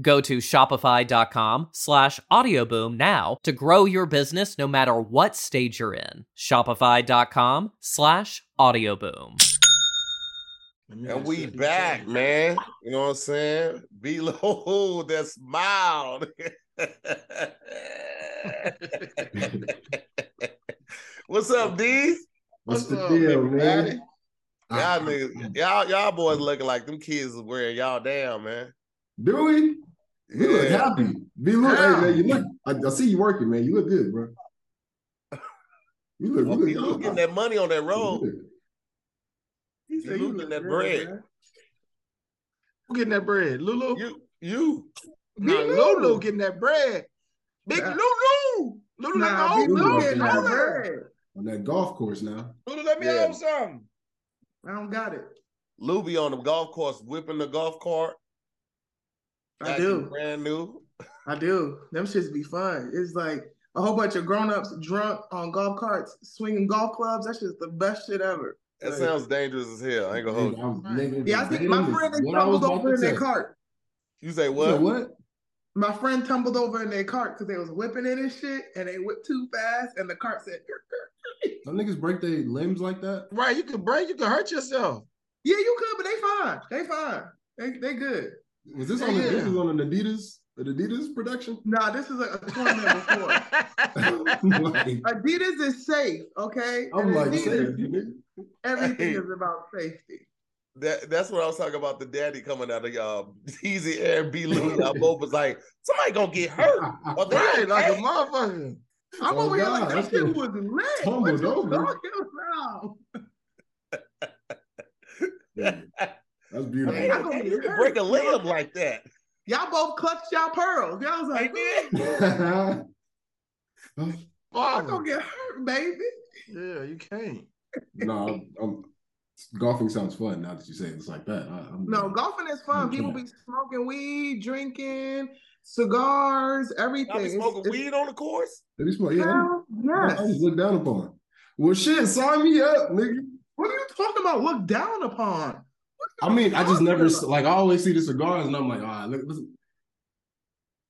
Go to shopify.com slash audioboom now to grow your business no matter what stage you're in. Shopify.com slash audioboom. And we back, man. You know what I'm saying? Below that smile. What's up, D? What's, the deal, man? Y'all uh-huh. niggas, y'all, y'all boys looking like them kids is wearing y'all down, man. Do we? You look happy. Be look, hey man, you look. I, I, see you working, man. You look good, bro. You look, you look, getting that money on that road. You you getting that bread. Man. Who getting that bread? Lulu? You. You. Nah, Lulu getting that bread. Big nah. Lulu. Lulu, nah, let me Lulu getting that bread. On that golf course now. Lulu, let me yeah. hold something. I don't got it. Lou be on the golf course whipping the golf cart I do. Brand new. I do. Them shits be fun. It's like a whole bunch of grown-ups drunk on golf carts swinging golf clubs. That's just the best shit ever. That like, sounds dangerous as hell. I ain't gonna hold you. Yeah, I think my friend tumbled over in their cart. You say what? You what? My friend tumbled over in their cart because they was whipping it and shit, and they whipped too fast, and the cart said. Some niggas break their limbs like that. Right, you could break, you could hurt yourself. Yeah, you could, but they fine. They fine. They they good. Was this on, yeah. this was on an Adidas an Adidas production? Nah, this is a, a tournament before. Adidas is safe, okay? I'm and like Adidas, Everything hey, is about safety. That that's what I was talking about. The daddy coming out of y'all um, Easy Air B Lou. Y'all both was like, somebody gonna get hurt. Or they right, like a motherfucker. I'm oh, over here like that shit was lit. Tumbled over. That's beautiful. Hey, how come you break a limb like that? Y'all both clutched y'all pearls. Y'all was like, man. I'm gonna get hurt, baby. Yeah, you can't. no, I'm, I'm, golfing sounds fun now that you say it's like that. I, no, golfing is fun. People be smoking weed, drinking, cigars, everything. Y'all be smoking it's, weed on the course? They be smoking, yeah. yes. I just look down upon. Well, shit, sign me up, nigga. What are you talking about? Look down upon. I mean, I just never like I always see the cigars and I'm like, ah, look, listen.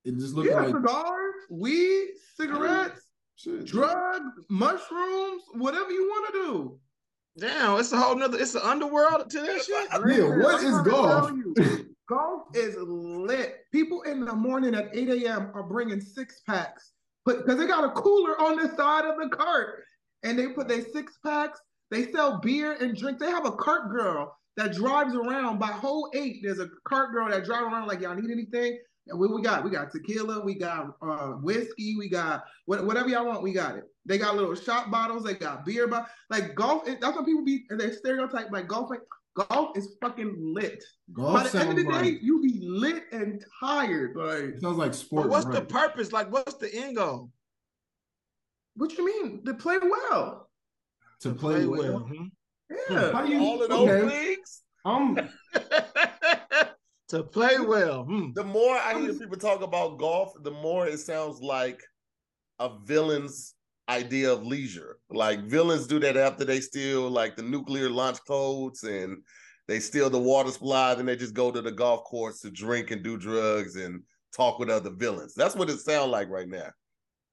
It just looks yeah, like cigars, weed, cigarettes, Shit. drugs, mushrooms, whatever you want to do. Damn, it's a whole nother. It's the underworld to that shit. Yeah, what is golf? golf is lit. People in the morning at 8 a.m. are bringing six packs, but because they got a cooler on the side of the cart, and they put their six packs. They sell beer and drink. They have a cart girl that drives around by whole eight. There's a cart girl that drives around like y'all need anything. And what we got? We got tequila, we got uh, whiskey, we got whatever y'all want, we got it. They got little shot bottles, they got beer bottles. Like golf, that's what people be they stereotype like golf. Like, golf is fucking lit. Golf By the end of the day, you be lit and tired. Like sounds like sport. what's right? the purpose? Like, what's the end goal? What you mean? To play well. To, to play, play, well. well. Hmm? Yeah. How you, all of those okay. leagues? Um, to play well. Hmm. The more I hear people talk about golf, the more it sounds like a villain's idea of leisure. Like villains do that after they steal like the nuclear launch codes and they steal the water supply, then they just go to the golf course to drink and do drugs and talk with other villains. That's what it sounds like right now.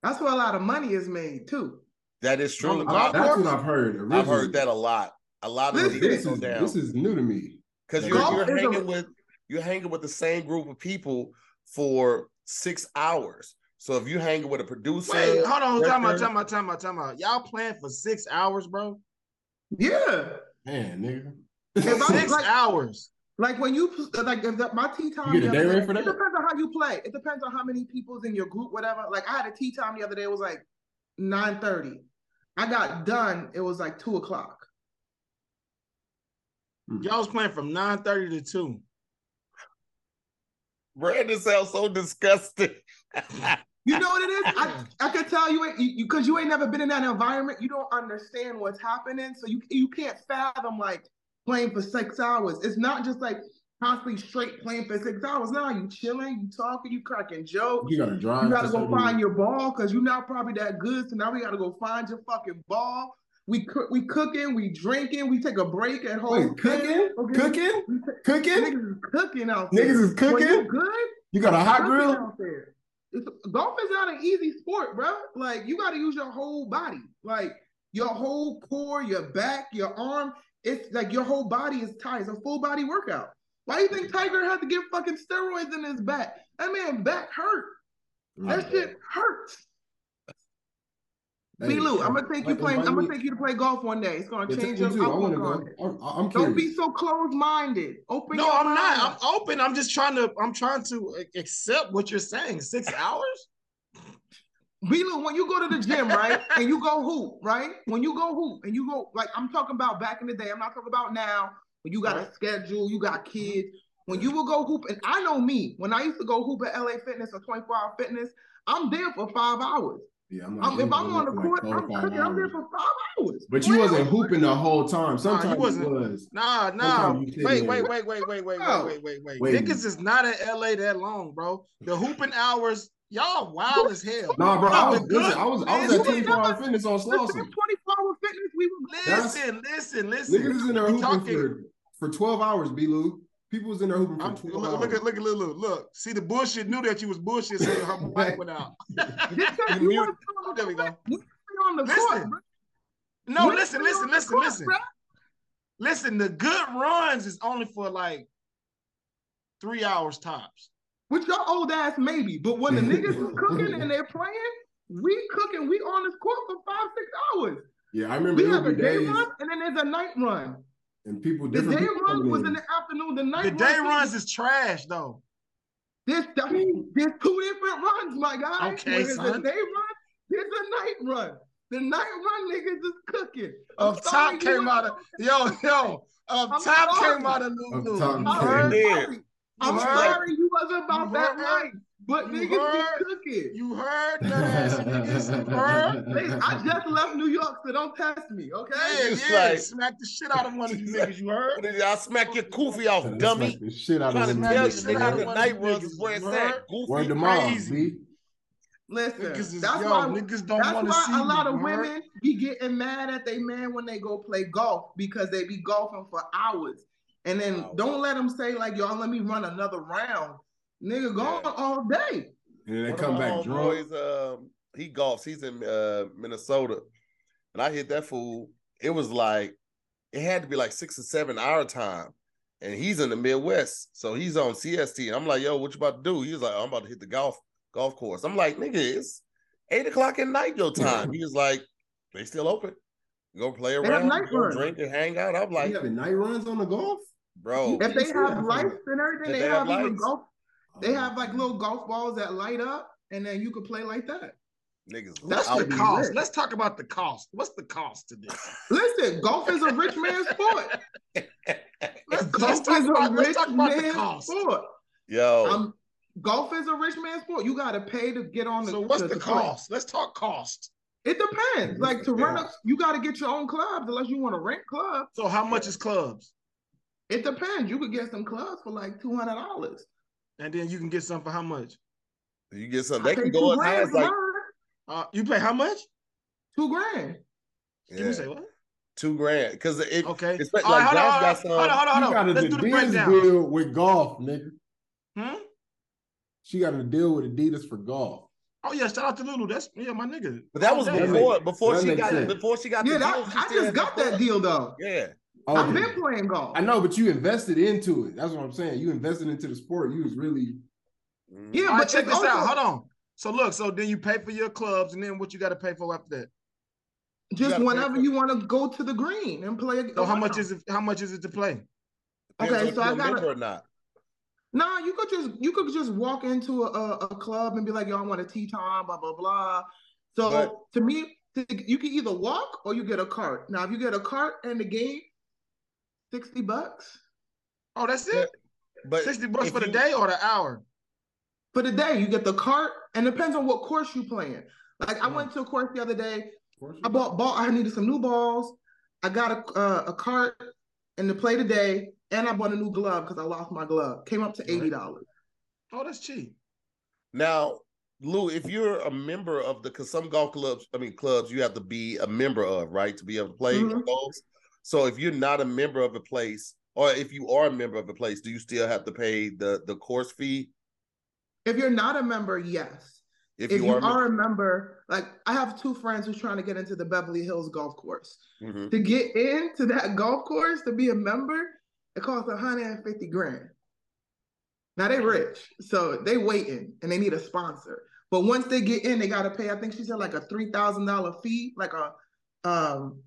That's where a lot of money is made too. That is true. That's what I've heard. Originally. I've heard that a lot. A lot of this, this is, down. this is new to me. Because you're, you're hanging a... with you're hanging with the same group of people for six hours. So if you hang with a producer, wait, hold on, time out, time out, time out, time out. Y'all playing for six hours, bro? Yeah, man, nigga, six like, hours. Like when you like the, my tee time. You get a day rate for that. It depends on how you play. It depends on how many people's in your group, whatever. Like I had a tee time the other day. It was like nine thirty. I got done. It was like two o'clock. Mm. Y'all was playing from nine thirty to two. Brandon sounds so disgusting. You know what it is? I, I can tell you because you, you, you, ain't never been in that environment. You don't understand what's happening, so you you can't fathom like playing for six hours. It's not just like constantly straight playing for six hours. Now you chilling, you talking, you cracking jokes. You gotta drive. You gotta go find your ball because you're not probably that good. So now we gotta go find your fucking ball. We cook, we cooking, we drinking, we take a break at home. Wait, cooking, okay? cooking, cooking. Niggas is cooking out there. Niggas is cooking. You good. You got a hot grill out there it's, golf is not an easy sport, bro. Like you got to use your whole body, like your whole core, your back, your arm. It's like your whole body is tight. It's a full body workout. Why do you think Tiger had to get fucking steroids in his back? That man back hurt. That shit hurts. Hey, Lou, I'm gonna take you playing. I'm gonna take you to play golf one day. It's gonna change your outlook it. I'm, Don't be so closed-minded. Open. No, I'm mind. not. I'm open. I'm just trying to. I'm trying to accept what you're saying. Six hours. Lou, when you go to the gym, right, and you go hoop, right? When you go hoop and you go, like I'm talking about back in the day. I'm not talking about now. When you got right. a schedule, you got mm-hmm. kids. When you will go hoop, and I know me. When I used to go hoop at LA Fitness or 24 Hour Fitness, I'm there for five hours. Yeah, I'm like, if I'm on the court, like I'm cooking. I'm there for five hours. But you wasn't hooping the whole time. Sometimes nah, wasn't. Was. Nah, nah. Wait, wait, wait, wait, wait, wait, wait, wait, wait, wait, wait. Niggas is not in LA that long, bro. The hooping hours, y'all wild as hell. Nah, bro. I was, listen, I was, I was at 24 hour fitness on Slauson. 24 hour fitness, we were. Listen, listen, listen. Niggas is in there hooping for, for 12 hours, B. Lou. People was in there hooping for 12 look, hours. Look at look at look, look. See the bullshit knew that you was bullshit, so her mic went out. you there we go. On the listen. Court, no, listen, listen, listen, court, listen. Bro. Listen, the good runs is only for like three hours tops. With your old ass, maybe. But when the niggas is cooking and they're playing, we cooking, we on this court for five, six hours. Yeah, I remember. We have a day days. run and then there's a night run. And people the day runs was in the afternoon. The night the day runs is trash though. There's there's two different runs, my guy. Okay, son. The day run, there's a night run. The night run niggas is cooking. Up top came out of yo yo. Up I'm top sorry. came out of Lulu. I'm sorry. I'm sorry you wasn't about that night. But you niggas heard, be cooking. You heard that niggas. You heard? I just left New York, so don't test me, okay? Yeah, yeah. Like, smack the shit out of one of you niggas. You heard? I'll smack your goofy off, dummy. The shit out of I'm trying to tell you, niggas, the night runs is where it's at. Goofy, Word crazy. Listen, niggas is, that's yo, why niggas don't want to talk. that's why a lot of women heard? be getting mad at their man when they go play golf because they be golfing for hours. And then wow. don't let them say like, y'all, let me run another round. Nigga, gone yeah. all day. And they come back drunk. Boys, um, he golfs. He's in uh, Minnesota, and I hit that fool. It was like it had to be like six or seven hour time, and he's in the Midwest, so he's on CST. And I'm like, "Yo, what you about to do?" He's like, "I'm about to hit the golf golf course." I'm like, "Nigga, it's eight o'clock at night your time." he was like, "They still open. Go play around, go drink and hang out." I'm like, "You having night runs on the golf, bro?" If they have lights and everything, they, they have, have even golf they have like little golf balls that light up, and then you could play like that. Niggas, that's the cost. Lit. Let's talk about the cost. What's the cost to this? Listen, golf is a rich man's sport. let's, golf let's is about, a rich man's sport. Yo, um, golf is a rich man's sport. You got to pay to get on the. So what's the, the cost? Play. Let's talk cost. It depends. Like to run up, you got to get your own clubs unless you want to rent clubs. So how much is clubs? It depends. You could get some clubs for like two hundred dollars. And then you can get some for how much? You get some. They can go as high as like. Uh, you pay how much? Two grand. Did you say what? Two grand. Because it Okay. it's like right, hold on, got some. hold on, hold on, She hold got on. a Let's do the Adidas breakdown. deal with golf, nigga. Hmm? She got a deal with Adidas for golf. Oh yeah, shout out to Lulu. That's yeah, my nigga. But that was Oh, before before That she got sense. before she got Yeah, the that, deal. she I just had got that deal though. Yeah. I've been playing golf. I know, but you invested into it. That's what I'm saying. You invested into the sport. You was really Mhm. Yeah, All right, but check this also- out. Hold on. So look, so then you pay for your clubs, and then what you got to pay for after that? Just gotta whenever you want to go to the green and play. A, So a how much round. is it? How much is it to play? Depends Okay, so I gotta- or not. Nah, you could just you could just walk into a, a, a club and be like, "Yo, I want a tee time," blah blah blah. So But- to me, you can either walk or you get a cart. Now, if you get a cart and the game, sixty bucks Oh, that's Yeah, it. But Sixty bucks for the you- day or the hour? for the day. You get the cart, and it depends on what course you playing. Like I Mm. went to a course the other day. I bought ball. I needed some new balls. I got a uh, a cart and to play today, and I bought a new glove because I lost my glove. Came up to eighty dollars. Oh, that's cheap. Now, Lou, if you're a member of the, because some golf clubs, I mean clubs, you have to be a member of, right, to be able to play Mhm. golf. So if you're not a member of a place, or if you are a member of a place, do you still have to pay the the course fee? If you're not a member, yes. If, if you, you are, a are a member, like I have two friends who's trying to get into the Beverly Hills golf course. member, Mhm. To get into that golf course, to be a member, it costs 150 grand. Now they're rich, so they waiting and they need a sponsor. But once they get in, they gotta pay. I think she said like a three thousand dollar fee, like a um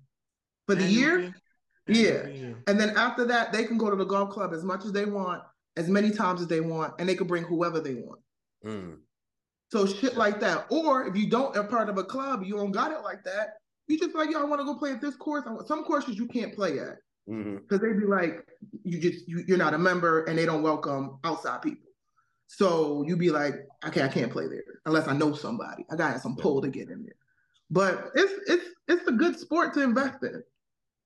for the Annual year. Yeah. And then after that, they can go to the golf club as much as they want, as many times as they want, and they can bring whoever they want. Mm. So shit like that. Or if you don't are part of a club, you don't got it like that. You just like, yo, I want to go play at this course. Some courses you can't play at because they be like, you just you, you're not a member and they don't welcome outside people. So you be like, okay, I can't play there unless I know somebody. I gotta some pull to get in there. But it's it's it's a good sport to invest in.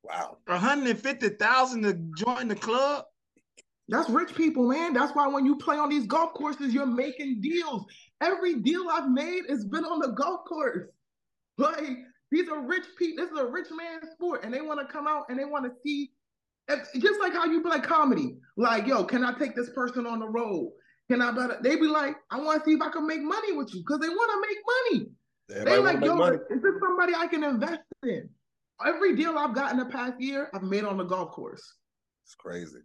Wow. A hundred and fifty thousand to join the club. That's rich people, man. That's why when you play on these golf courses, you're making deals. Every deal I've made has been on the golf course. Like these are rich people. This is a rich man sport, and they want to come out and they want to see. Just like how you play comedy, like yo, can I take this person on the road? Can I? better- They be like, I want to see if I can make money with you because they want to make money. Everybody They like, yo, money. is this somebody I can invest in? Every deal I've got in the past year, I've made on the golf course. It's crazy.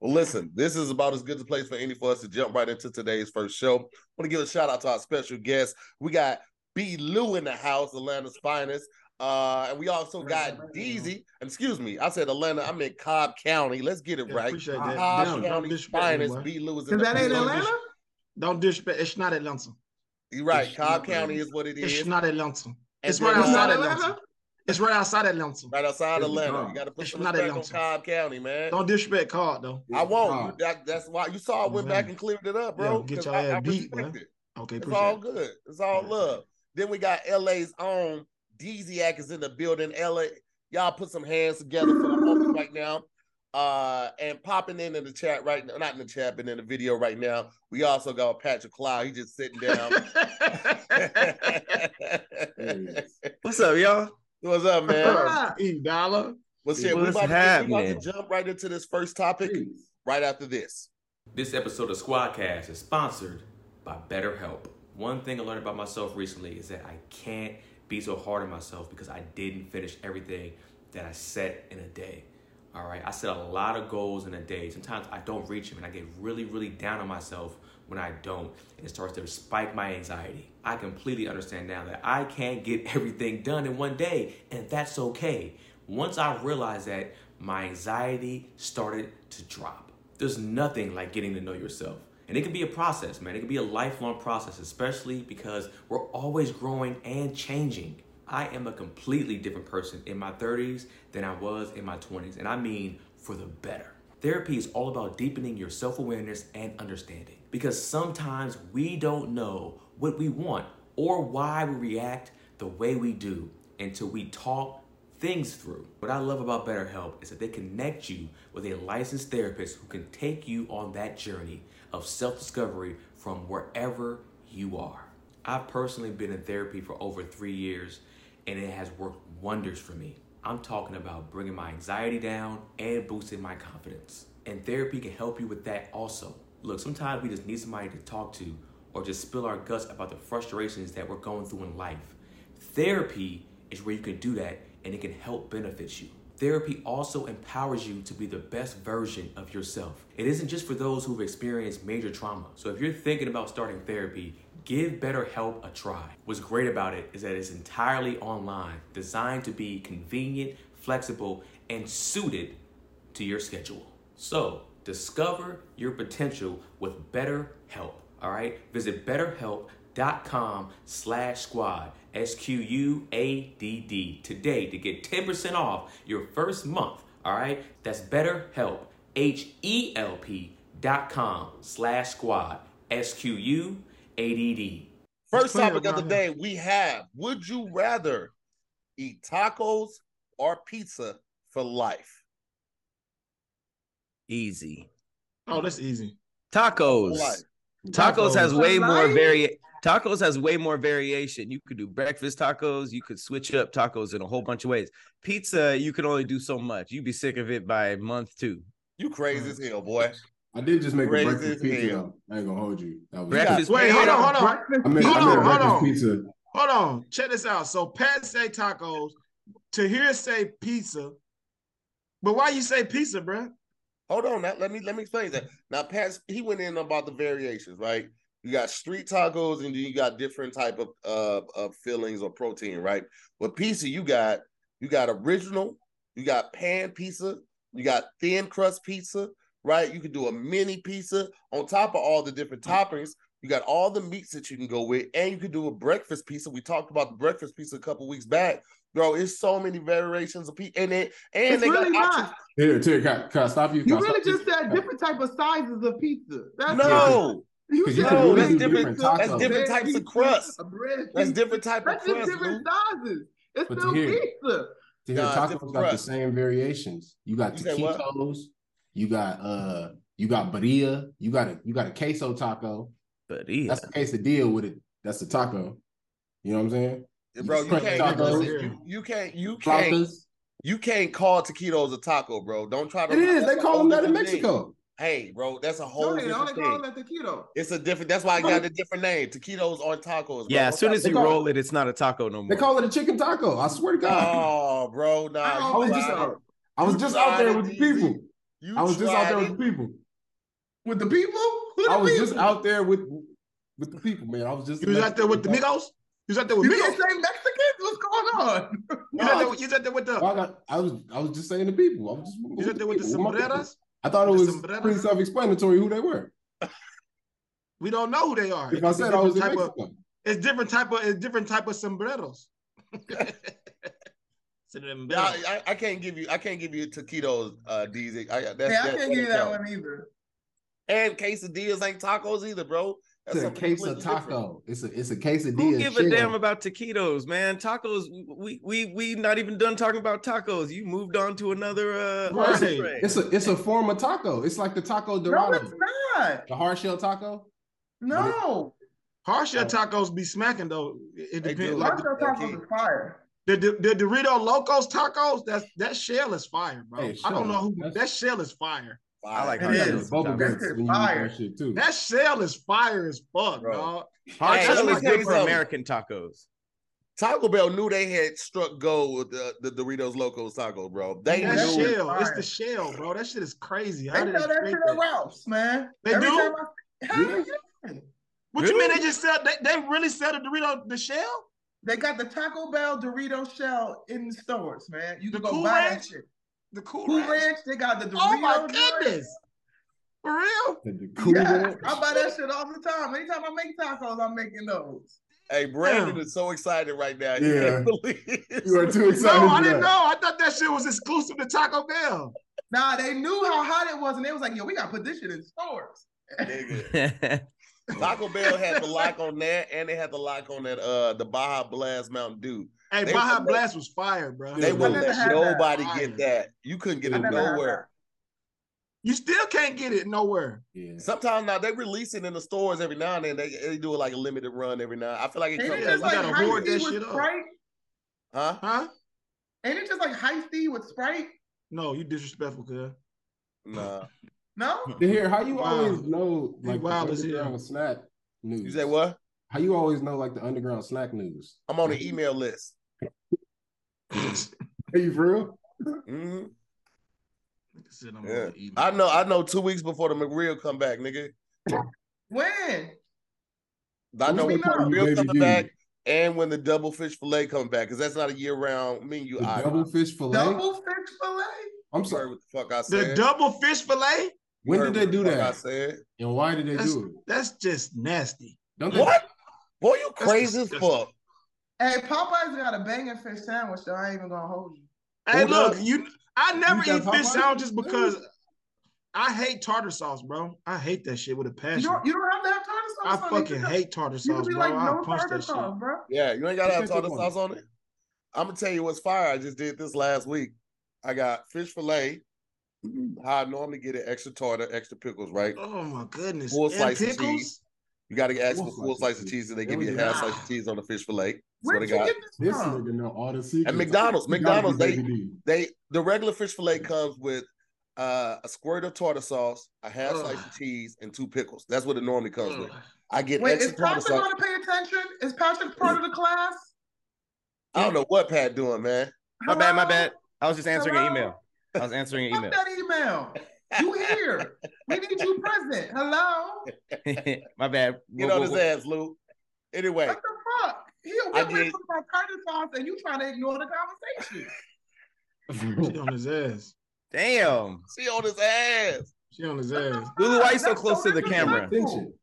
Well, listen, this is about as good a place for any for us to jump right into today's first show. I want to give a shout out to our special guest. We got B. Lou in the house, Atlanta's finest. Uh, and we also got Deezy. Excuse me, I said Atlanta. I'm in Cobb County. Let's get it Yeah, right. appreciate that. Cobb Don't- don't County's disrespect finest. B. Lou is in Because the that ain't building. Atlanta. Don't disrespect. It's not Atlanta. You're right. It's Cobb County Atlanta. is what it is. It's not Atlanta. And It's then, right It's not outside Atlanta. Atlanta. It's right outside Atlanta. Right outside It's Atlanta. Cobb. You got to put It's some not respect on Cobb County, man. Don't disrespect Card though. I won't. That, that's why you saw I went back and cleared it up, bro. Yeah, get 'cause your I, ass I beat, man. it. Okay, It's all good. It's all Yeah. love. Then we got LA's own Deeziac is in the building. LA, y'all put some hands together for the homie right now. Uh, and popping in in the chat right now, not in the chat, but in the video right now. We also got Patrick Cloud. He just sitting down. What's up, y'all? What's up, man? E dollar. Well, shit, we What's about, to, we about happening? to jump right into this first topic right after this. This episode of Squadcast is sponsored by BetterHelp. One thing I learned about myself recently is that I can't be so hard on myself because I didn't finish everything that I set in a day. All right, I set a lot of goals in a day. Sometimes I don't reach them and I get really, really down on myself when I don't, and it starts to spike my anxiety. I completely understand now that I can't get everything done in one day, and that's okay. Once I realized that, my anxiety started to drop. There's nothing like getting to know yourself. And it can be a process, man. It can be a lifelong process, especially because we're always growing and changing. I am a completely different person in my 30s than I was in my 20s, and I mean for the better. Therapy is all about deepening your self awareness and understanding because sometimes we don't know what we want or why we react the way we do until we talk things through. What I love about BetterHelp is that they connect you with a licensed therapist who can take you on that journey of self discovery from wherever you are. I've personally been in therapy for over three years, and it has worked wonders for me. I'm talking about bringing my anxiety down and boosting my confidence. And therapy can help you with that also. Look, sometimes we just need somebody to talk to or just spill our guts about the frustrations that we're going through in life. Therapy is where you can do that and it can help benefit you. Therapy also empowers you to be the best version of yourself. It isn't just for those who've experienced major trauma. So if you're thinking about starting therapy, give BetterHelp a try. What's great about it is that it's entirely online, designed to be convenient, flexible, and suited to your schedule. So discover your potential with BetterHelp. All right, visit BetterHelp.com slash squad S-Q-U-A-D-D today to get 10% off your first month. All right, that's BetterHelp H-E-L-P dot com slash squad S-Q-U-A-D-D. First topic of the day we have: Would you rather eat tacos or pizza for life? Easy. Oh, that's easy. Tacos. Life. Tacos has For way more life? vari Tacos has way more variation. You could do breakfast tacos. You could switch up tacos in a whole bunch of ways. Pizza, you can only do so much. You'd be sick of it by month two. You crazy as hell, boy. I did just make a breakfast pizza. hell. I ain't gonna hold you. That was Breakfast Wait, hold on, hold on. I made, Hold I on, made a hold on. pizza. Hold on, check this out. So Pat say tacos, to hear say pizza, but why you say pizza, bruh? Hold on, now, let me let me explain that. Now, Pat, he went in about the variations, right? You got street tacos, and then you got different type of uh of fillings or protein, right? With pizza, you got you got original, you got pan pizza, you got thin crust pizza, right? You can do a mini pizza on top of all the different toppings. You got all the meats that you can go with, and you can do a breakfast pizza. We talked about the breakfast pizza a couple weeks back, bro. It's so many variations of pizza, and it and It's they really got not. Here, here, can, I- can I stop you? Can You I really stop just said different type of sizes of pizza. That's No, it. You 'Cause you said can really bread do different. That's different bread types of pizza, crust. That's different type of That's just crust, different dude. sizes. It's But still here- pizza. To hear Nah, tacos different got the same variations. You got You taquitos. You got uh, you got birria. You got a you got a queso taco. But. That's the quesadilla with it. That's the taco. You know what I'm saying? Bro, you can't listen, you, you can't you can't Flautas. you can't call taquitos a taco, bro. Don't try to It is. They call them that in different thing. Mexico. Hey, bro, that's a No, whole they don't. different They call thing. it the keto. It's a different that's why I got a different name. Taquitos on tacos, bro. Yeah, as soon as you roll it, it's not a taco no more. They call it a chicken taco. I swear to God. Oh, bro, nah. I you was just- tried. I was just out there with the people. You I was just out there with the people. With the people? I was just out there with with the people, man. I was just You was out there with the Migos? You was out there with You Migos? didn't say Mexicans? What's going on? You was out there you was out there with the I, got, I was I was just saying the people. I was just you was out there with the people, with my people. sombreras? I thought it the was sombreros? pretty self-explanatory who they were. We don't know who they are. If I It's a said I was in different type of- It's different type of it's different type of sombreros. Yeah, I, I- I can't give you I can't give you taquitos, uh Deezy. I, that's, Yeah, I can't give you that count. one either. And quesadillas ain't tacos either, bro. That's it's a case of completely different. taco. It's a it's a quesadilla. Who give a shell. damn about taquitos, man? Tacos, we we we not even done talking about tacos. You moved on to another uh Right. substrate. It's a it's a form of taco. It's like the taco No, dorado, it's not. the hard shell taco. No. Hard shell tacos be smacking though. It, it depends. Like Hard the, shell tacos key. is fire. the, the, the Dorito Locos tacos, that's that shell is fire, bro. Hey, I don't know who That's- that shell is fire. I like It hard It's bubble tacos. guts That's when you eat fire. that shit too. That shell is fire as fuck, Bro. dog. Hard Hey, shell is tell good for. American tacos. Taco Bell knew they had struck gold with the, the Doritos Locos taco, bro. They That That knew. shit shell, it's the shell, bro. That shit is crazy. They How did sell they that create shit at? Ralph's, man. They Every do? I- Hell Yeah. yeah. What you mean they just sell? They, they really sell the Dorito the shell? They got the Taco Bell Dorito shell in the stores, man. You The can go Cool buy Ranch? that shit. The Cool Cool Ranch? Ranch, they got the Dorito. Oh my joint. goodness! For real? The- the cool Yeah, ranch. I buy that shit all the time. Anytime I make tacos, I'm making those. Hey, Brandon Yeah. is so excited right now. He Yeah. can't believe. You are too excited. No, I didn't know. I thought that shit was exclusive to Taco Bell. Nah, they knew how hot it was, and they was like, "Yo, we gotta put this shit in stores." Taco Bell had the lock on that, and they had the lock on that uh the Baja Blast Mountain Dew. Hey, They- Baja Blast was fire, bro. They I wouldn't let had that. nobody get that. You couldn't get I it nowhere. You still can't get it nowhere. Yeah. Sometimes now they release it in the stores every now and then. They, they do it like a limited run every now. I feel like it Ain't comes it just you like gotta high hoard that with shit up. Sprite? Huh? Huh? Ain't it just like high tea with Sprite? No, you disrespectful, cuz. Nah. No? Here, how you Wow. always know You like the wild as hell. underground snack news? You say what? How you always know like the underground snack news? I'm on the email list. Are you for real? hmm Sit on Yeah. the email. I know. I know. Two weeks before the McRib come back, nigga. When? I know when the know. McRib Baby coming back, and when the double fish fillet come back, because that's not a year round menu. The item. double fish fillet. Double fish fillet? I'm sorry. what the fuck I said. The double fish fillet? When did they do the fuck I said. And why did they That's, do it? that's just nasty. Don't they? What? Boy, you crazy as fuck. Hey, Popeyes got a banging fish sandwich, though. I ain't even gonna hold you. Hey, Who look, does? you. I never You eat fish sandwiches because I hate tartar sauce, bro. I hate that shit with a You passion. don't, you don't have to have tartar I sauce on fucking You hate tartar sauce, bro. like I'll punch tartar that shit. bro. Yeah, you ain't gotta have tartar sauce on it. I'm gonna tell you what's fire. I just did this last week. I got fish fillet. How I normally get it, extra tartar, extra pickles, right? Oh my goodness. Full and slice of cheese. You got to ask Full for full slice slice of of cheese. cheese, and they give you a go. half ah. slice of cheese on the fish fillet. That's what Where'd they you got. get this This from? nigga know all the secrets. At McDonald's, You gotta be McDonald's, they they the regular fish fillet comes with uh, a squirt of tartar sauce, a half Ugh. slice of cheese, and two pickles. That's what it normally comes with. I get Wait, extra is tartar Patrick sauce. gonna pay attention? Is Patrick part of the class? I don't know what Pat doing, man. My bad, my bad. I was just answering an email. I was answering an email. that email. You here? we need you present. Hello? my bad. Get Wha- on wha- his ass, Lou. Anyway, What the fuck? He'll get ready did- to talk about tartar sauce and you trying to ignore the conversation. She on his ass. Damn. she on his ass. She on his ass. Lulu, why are you so That's close to the camera? Attention.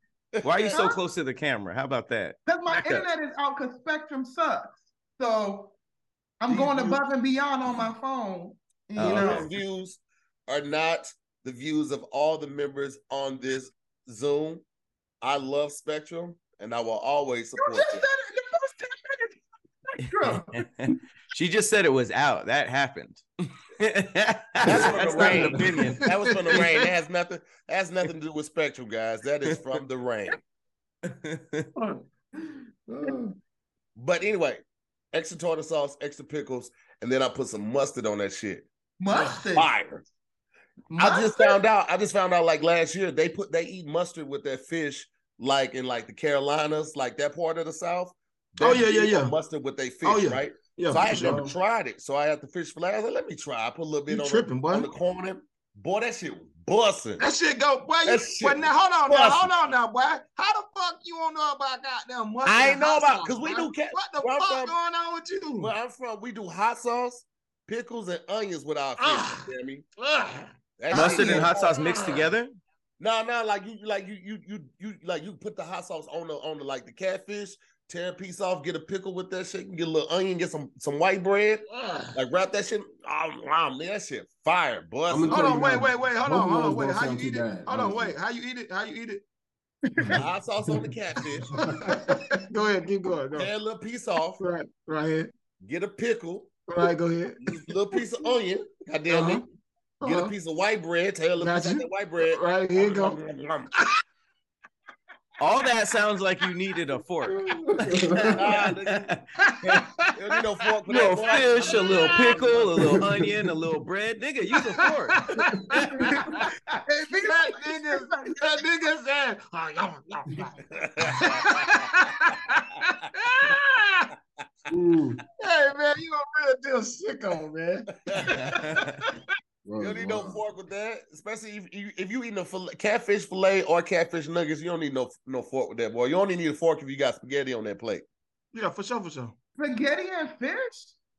Why are you so close to the camera? How about that? Because my Back up. internet is out because Spectrum sucks. So I'm going above and beyond on my phone. You Oh, know. These views are not the views of all the members on this Zoom. I love Spectrum, and I will always You support just them. said it in the first 10 minutes. Spectrum. she just said it was out. That happened. That's, from not the rain. an opinion. That was from the rain. That has nothing. That has nothing to do with Spectrum, guys. That is from the rain. But anyway, extra tartar sauce, extra pickles, and then I put some mustard on that shit. Mustard. Fire. I just found out. I just found out like last year they put they eat mustard with their fish, like in like the Carolinas, like that part of the South. Oh, yeah, yeah, yeah. Mustard with their fish, Oh, yeah. right? Yeah, so I had sure. never tried it. So I had the fish fillet. I was like, let me try. I put a little bit You on, tripping, the, boy. on the corner. Boy, that shit was busting. That shit go, boy. You, That shit but now hold on, now hold on, now, boy. How the fuck you don't know about goddamn mustard? I ain't know about because we do cat. What the fuck from- going on with you? Where I'm from, we do hot sauce, pickles, and onions with our fish. Ah. You hear me? That Mustard and hot sauce mixed together? No, no, like you, like you, you, you, you, like you put the hot sauce on the on the like the catfish, tear a piece off, get a pickle with that shit, get a little onion, get some some white bread, Ugh. like wrap that shit. Oh, wow, man, that shit fire, boy. Hold on, wait, now, wait, wait. Hold on, hold on, wait. How you eat it? Hold on, wait. How you eat it? How you eat it? The hot sauce on the catfish, go ahead, keep going. Go. tear a little piece off, Right, right here. get a pickle, Right, go ahead. little piece of onion, goddamn Uh-huh. me, get a Uh-huh. piece of white bread, tear a little piece Gotcha. of white bread. Right here you go. All that sounds like you needed a fork. Nah, nigga. You don't need no fork for A little that, boy. fish, a little pickle, a little onion, a little bread. Nigga, use a fork. Hey, that nigga, that nigga said, oh, y'all, y'all, Ooh, Hey man, you a real deal sicko, man. Bro, You don't need no fork with that, especially if you if you eating a fillet, catfish fillet or catfish nuggets. You don't need no no fork with that, boy. You only need a fork if you got spaghetti on that plate. Yeah, for sure, for sure. spaghetti and fish?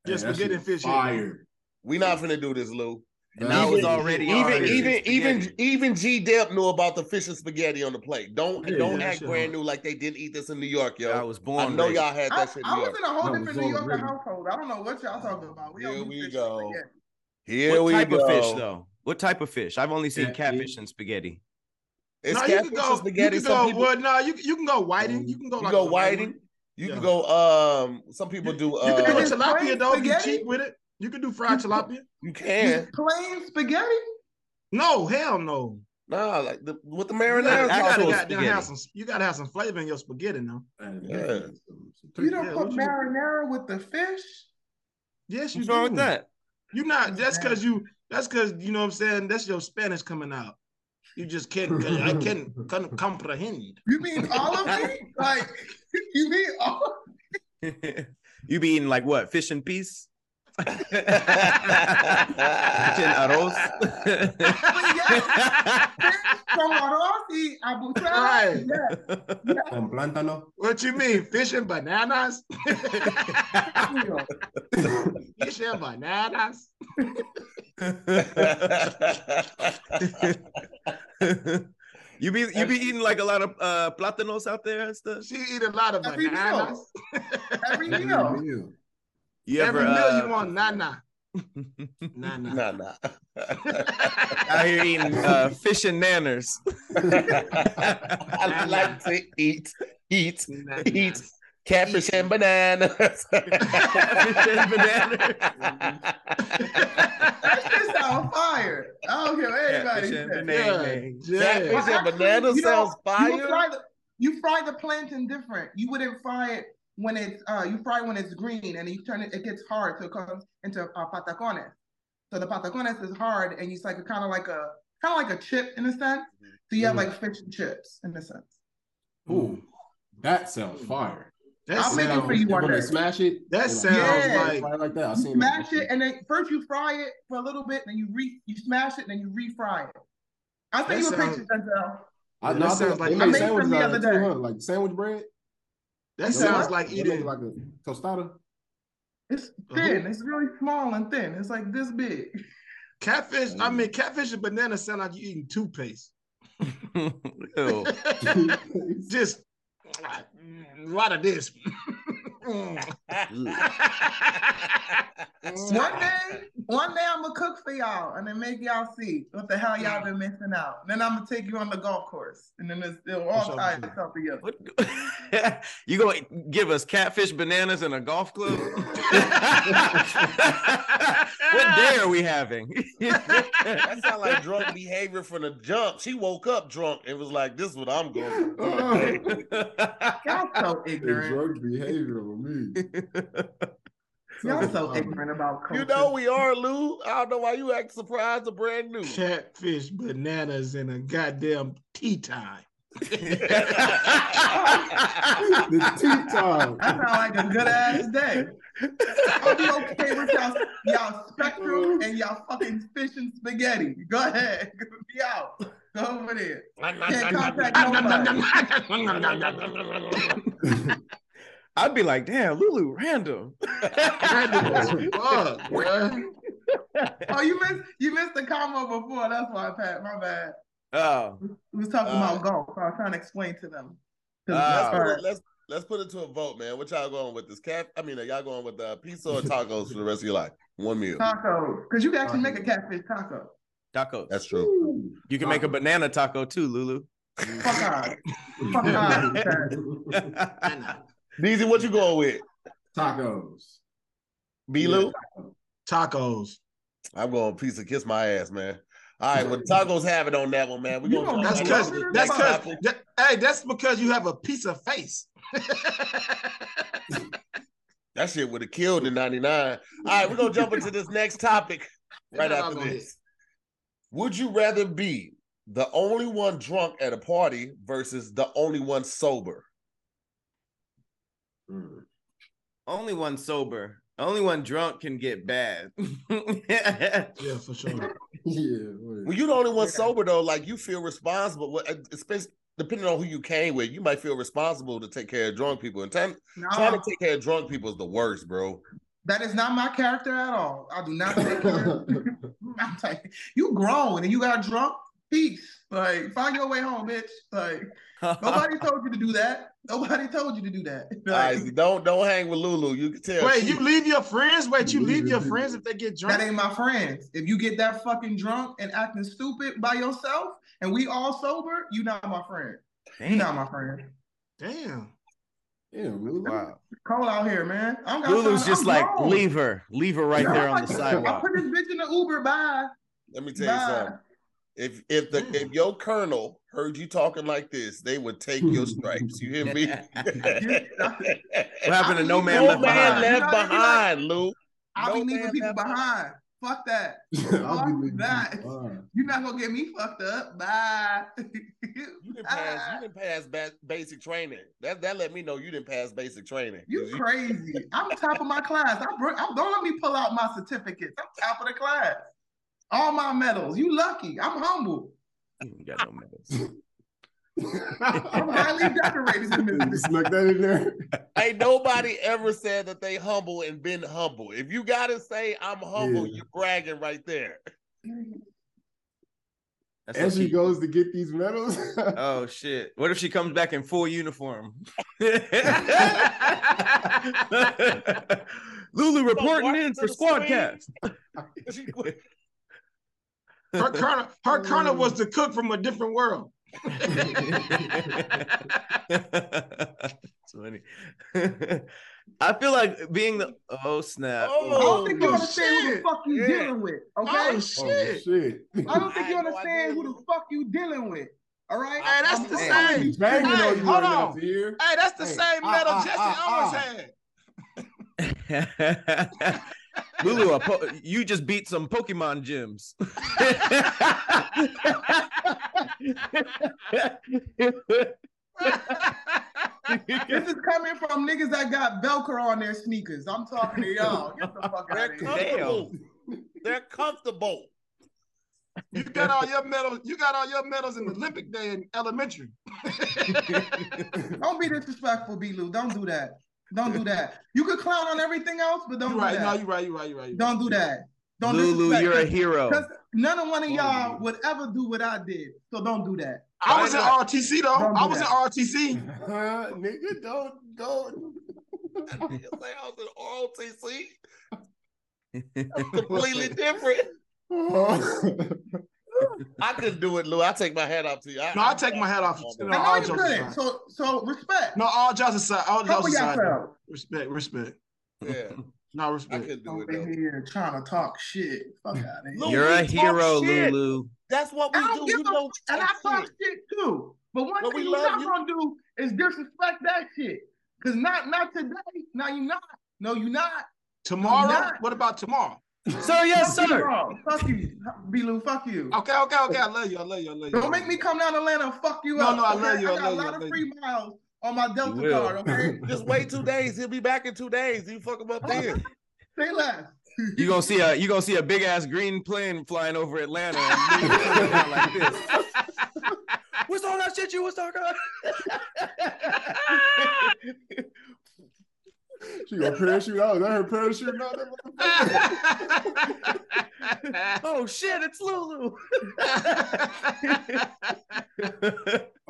Hey, Yeah, spaghetti and fish. yeah. Fire. We not finna do this, Lou. And I was Even- already Even already even even even G Dep knew about the fish and spaghetti on the plate. Don't Yeah, don't yeah, act sure. brand new like they didn't eat this in New York, yo. I was born. I know ready. y'all had I, that shit in I New was in a whole No, different New York ready. household. I don't know what y'all talking about. We Here don't we go. spaghetti. Here What we type go. of fish though? What type of fish? I've only seen Catfish. catfish and spaghetti. It's no, you catfish can and go. spaghetti. You can Some go. people Well, no, you you can go whiting. You can go you like go a whiting. whiting. You Yeah. can go. Um, some people do. You can do a Uh, Is it tilapia plain though. If you spaghetti? cheap with it, you can do fried tilapia. you can. Just plain spaghetti? No, hell no. Nah, like the with the You marinara gotta, you gotta actual goddamn have some. You gotta have some flavor in your spaghetti now. Yeah. You don't Yeah, put what you- marinara with the fish? Yes, you What's do. wrong with that? You not that's because you that's because you know what I'm saying. That's your Spanish coming out. You just can't. I can't, can't comprehend. You mean all of me? Like you mean all? you be eating like what? Fish and peas? Fish and arroz? From Orosi, Abu Right. Yeah. Con plátano. What you mean? Fish and bananas? Fish and bananas? you be you be eating like a lot of uh plátanos out there and stuff. She eat a lot of Every bananas. Every Every meal. meal. You ever Every meal uh, you want nana. Nana. Nah, nah. out here eating uh, fish and nanners? I like to eat, eat, Nana. eat catfish and bananas. fish and bananas. That shit sound fire. I don't care what anybody Fish and says. bananas. Yeah. Catfish Well, and actually, bananas you know, sounds You fire. fry, the, you fry the plantain different. You wouldn't fry it when it's uh you fry when it's green and you turn it it gets hard so it comes into uh, patacones. So the patacones is hard and it's like a kind of like a kind of like a chip in a sense. So you have like fish and chips in a sense. Ooh, that sounds fire. That's, I'll make it for you one when they day. smash it. that sounds Yeah. like like that. I You seen that. smash it and then first you fry it for a little bit, then you re you smash it, and then you refry it. I'll send you a sounds- picture, Denzell. I, Yeah, no, that I think sounds like- they I made some sandwiches the other of too, day. huh? Like sandwich bread. that They sounds like eating. like a tostada. It's Uh-huh. thin. It's really small and thin. It's like this big. Catfish, I mean, catfish and banana sound like you eating toothpaste. Ew. Just mm, a lot of this. One day, one day I'm gonna cook for y'all and then make y'all see what the hell y'all been missing out. Then I'm gonna take you on the golf course and then it's, it'll all Sure, tie itself together. What? you gonna give us catfish bananas and a golf club? what day are we having? That sounds like drunk behavior from the jump. She woke up drunk and was like, "This is what I'm going." to do." Y'all so It's ignorant. drug behavior with me. Y'all so ignorant about culture. You know we are, Lou. I don't know why you act surprised or brand new. Catfish, bananas, and a goddamn tee time. the tee time. That sound like a good ass day. I'll be okay with y'all, y'all spectrum and y'all fucking fish and spaghetti. Go ahead. Be out. Go over there. Can't contact nobody. I'd be like, damn, Lulu, random. Fuck, bruh. Oh, you missed you missed the combo before. That's why, Pat. My bad. Oh, We was talking Uh, about golf. So I was trying to explain to them. Ah. Let's put, it, let's let's put it to a vote, man. What y'all going with this cat? I mean, are y'all going with uh, pizza or tacos for the rest of your life? One meal. Tacos. Because you can actually make a catfish taco. tacos. That's true. You can make a banana taco too, Lulu. Fuck out. Fuck out. Pat. Deezy, what you going with? Tacos. B Lou? Tacos. I'm going pizza. Kiss my ass, man. All right, well, tacos have it on that one, man. We You gonna know That's I because that's because that, hey, that's because you have a piece of face. that shit would have killed in '99. All right, we're gonna jump into this next topic right Yeah, after I'll this. Would you rather be the only one drunk at a party versus the only one sober? Mm. Only one sober. Only one drunk can get bad. Yeah, for sure. Yeah. wait. When you're the only one Yeah. sober though, like you feel responsible. what- Especially depending on who you came with, you might feel responsible to take care of drunk people. And time, trying to take care of drunk people is the worst, bro. that is not my character at all. I do not take care of I'm like, you grown and you got drunk. Peace. Like, find your way home, bitch. Like, nobody told you to do that. Nobody told you to do that. Like, right, don't don't hang with Lulu. You can tell. Wait, she- you leave your friends? Wait, you You leave leave your your friends if they get drunk. that ain't my friends. If you get that fucking drunk and acting stupid by yourself and we all sober, you not my friend. You not my friend. Damn. Yeah, Lulu. wow. Cold out here, man. I don't got Lulu's time. just I'm like, grown. leave her. Leave her right Yeah, there on the sidewalk. I put this bitch in the Uber. Bye. Let me tell you something. If if the if your colonel heard you talking like this, they would take your stripes. You hear me? What happened to No Man no Left man Behind? left You know, they be behind, Lou. I'll No be leaving man people left behind. Fuck that. I'll Fuck be leaving that. people behind. You're not gonna get me fucked up. Bye. You didn't pass. You didn't pass ba- basic training. That that let me know you didn't pass basic training. You crazy. I'm top of my class. I bring, I'm, don't let me pull out my certificates. I'm top of the class. All my medals. You lucky. I'm humble. You got no medals. I'm highly decorated in this. Snuck that in there. Ain't nobody ever said that they humble and been humble. If you gotta say I'm humble, Yeah. you're bragging right there. That's And she she- goes to get these medals. Oh shit! What if she comes back in full uniform? Lulu reporting walk in for the screen. Squadcast. She quit. Her colonel, her colonel was the cook from a different world. It's funny. I feel like being the oh snap. Oh, I don't Oh, think you Oh, understand who the shit. fuck you Yeah. dealing with. Okay. Oh oh shit! shit. I don't think I you had no understand who the fuck you dealing with. All right. Hey, that's I'm- the I'm- same. He's banging Hey, hold right on. Tahir. Hey, that's the Hey, same ah, medal ah, Jesse always ah. had. Lulu, a po- you just beat some Pokemon gyms. This is coming from niggas that got Velcro on their sneakers. I'm talking to y'all. Get the fuck They're of here. comfortable. They're comfortable. You got all your medals. You got all your medals in Olympic day in elementary. Don't be disrespectful, B. Lou. Don't do that. Don't do that. You could clown on everything else, but don't You do right? that. No, you right. You right. You right. you Don't right. do that. Don't Lulu, disrespect. you're a hero. Because none of one of y'all yeah. would ever do what I did. So don't do that. I was in Why? RTC though. Don't I was in that. RTC. nigga, don't don't. You say I was in ROTC. Completely different. I couldn't do it, Lou. I take my hat off to you. No, I take my hat off. Oh, You I know, know all you jokes couldn't. aside. So so respect. No, all jokes aside. All Cover jokes aside. Respect. Respect. Yeah, No I respect. couldn't do it Over here trying to talk shit. Fuck hmm. out of here. You're a hero, shit. Lulu. That's what we I don't do. give You a know, And I talk talk shit. shit too. But one But thing you're not you. gonna do is disrespect that shit. Cause not not today. No, you're not. No, you're not. Tomorrow. not. What about tomorrow? Sir, yes, Fuck sir. bro. Fuck you, B-Lou. Fuck you. Okay, okay, okay. I love you. I love you. I love you. Don't make me come down to Atlanta and fuck you No, up. no, I okay? love you, I I got love a you, I lot of love free miles on my Delta will. card. Okay, Just wait two days. He'll be back in two days. You fuck him up then. say less. You gonna see a you gonna see a big ass green plane flying over Atlanta and Lulu coming down like this. What's all that shit you was talking about? She gonna parachute out. Is that her parachute out? That motherfucker? oh shit, it's Lulu.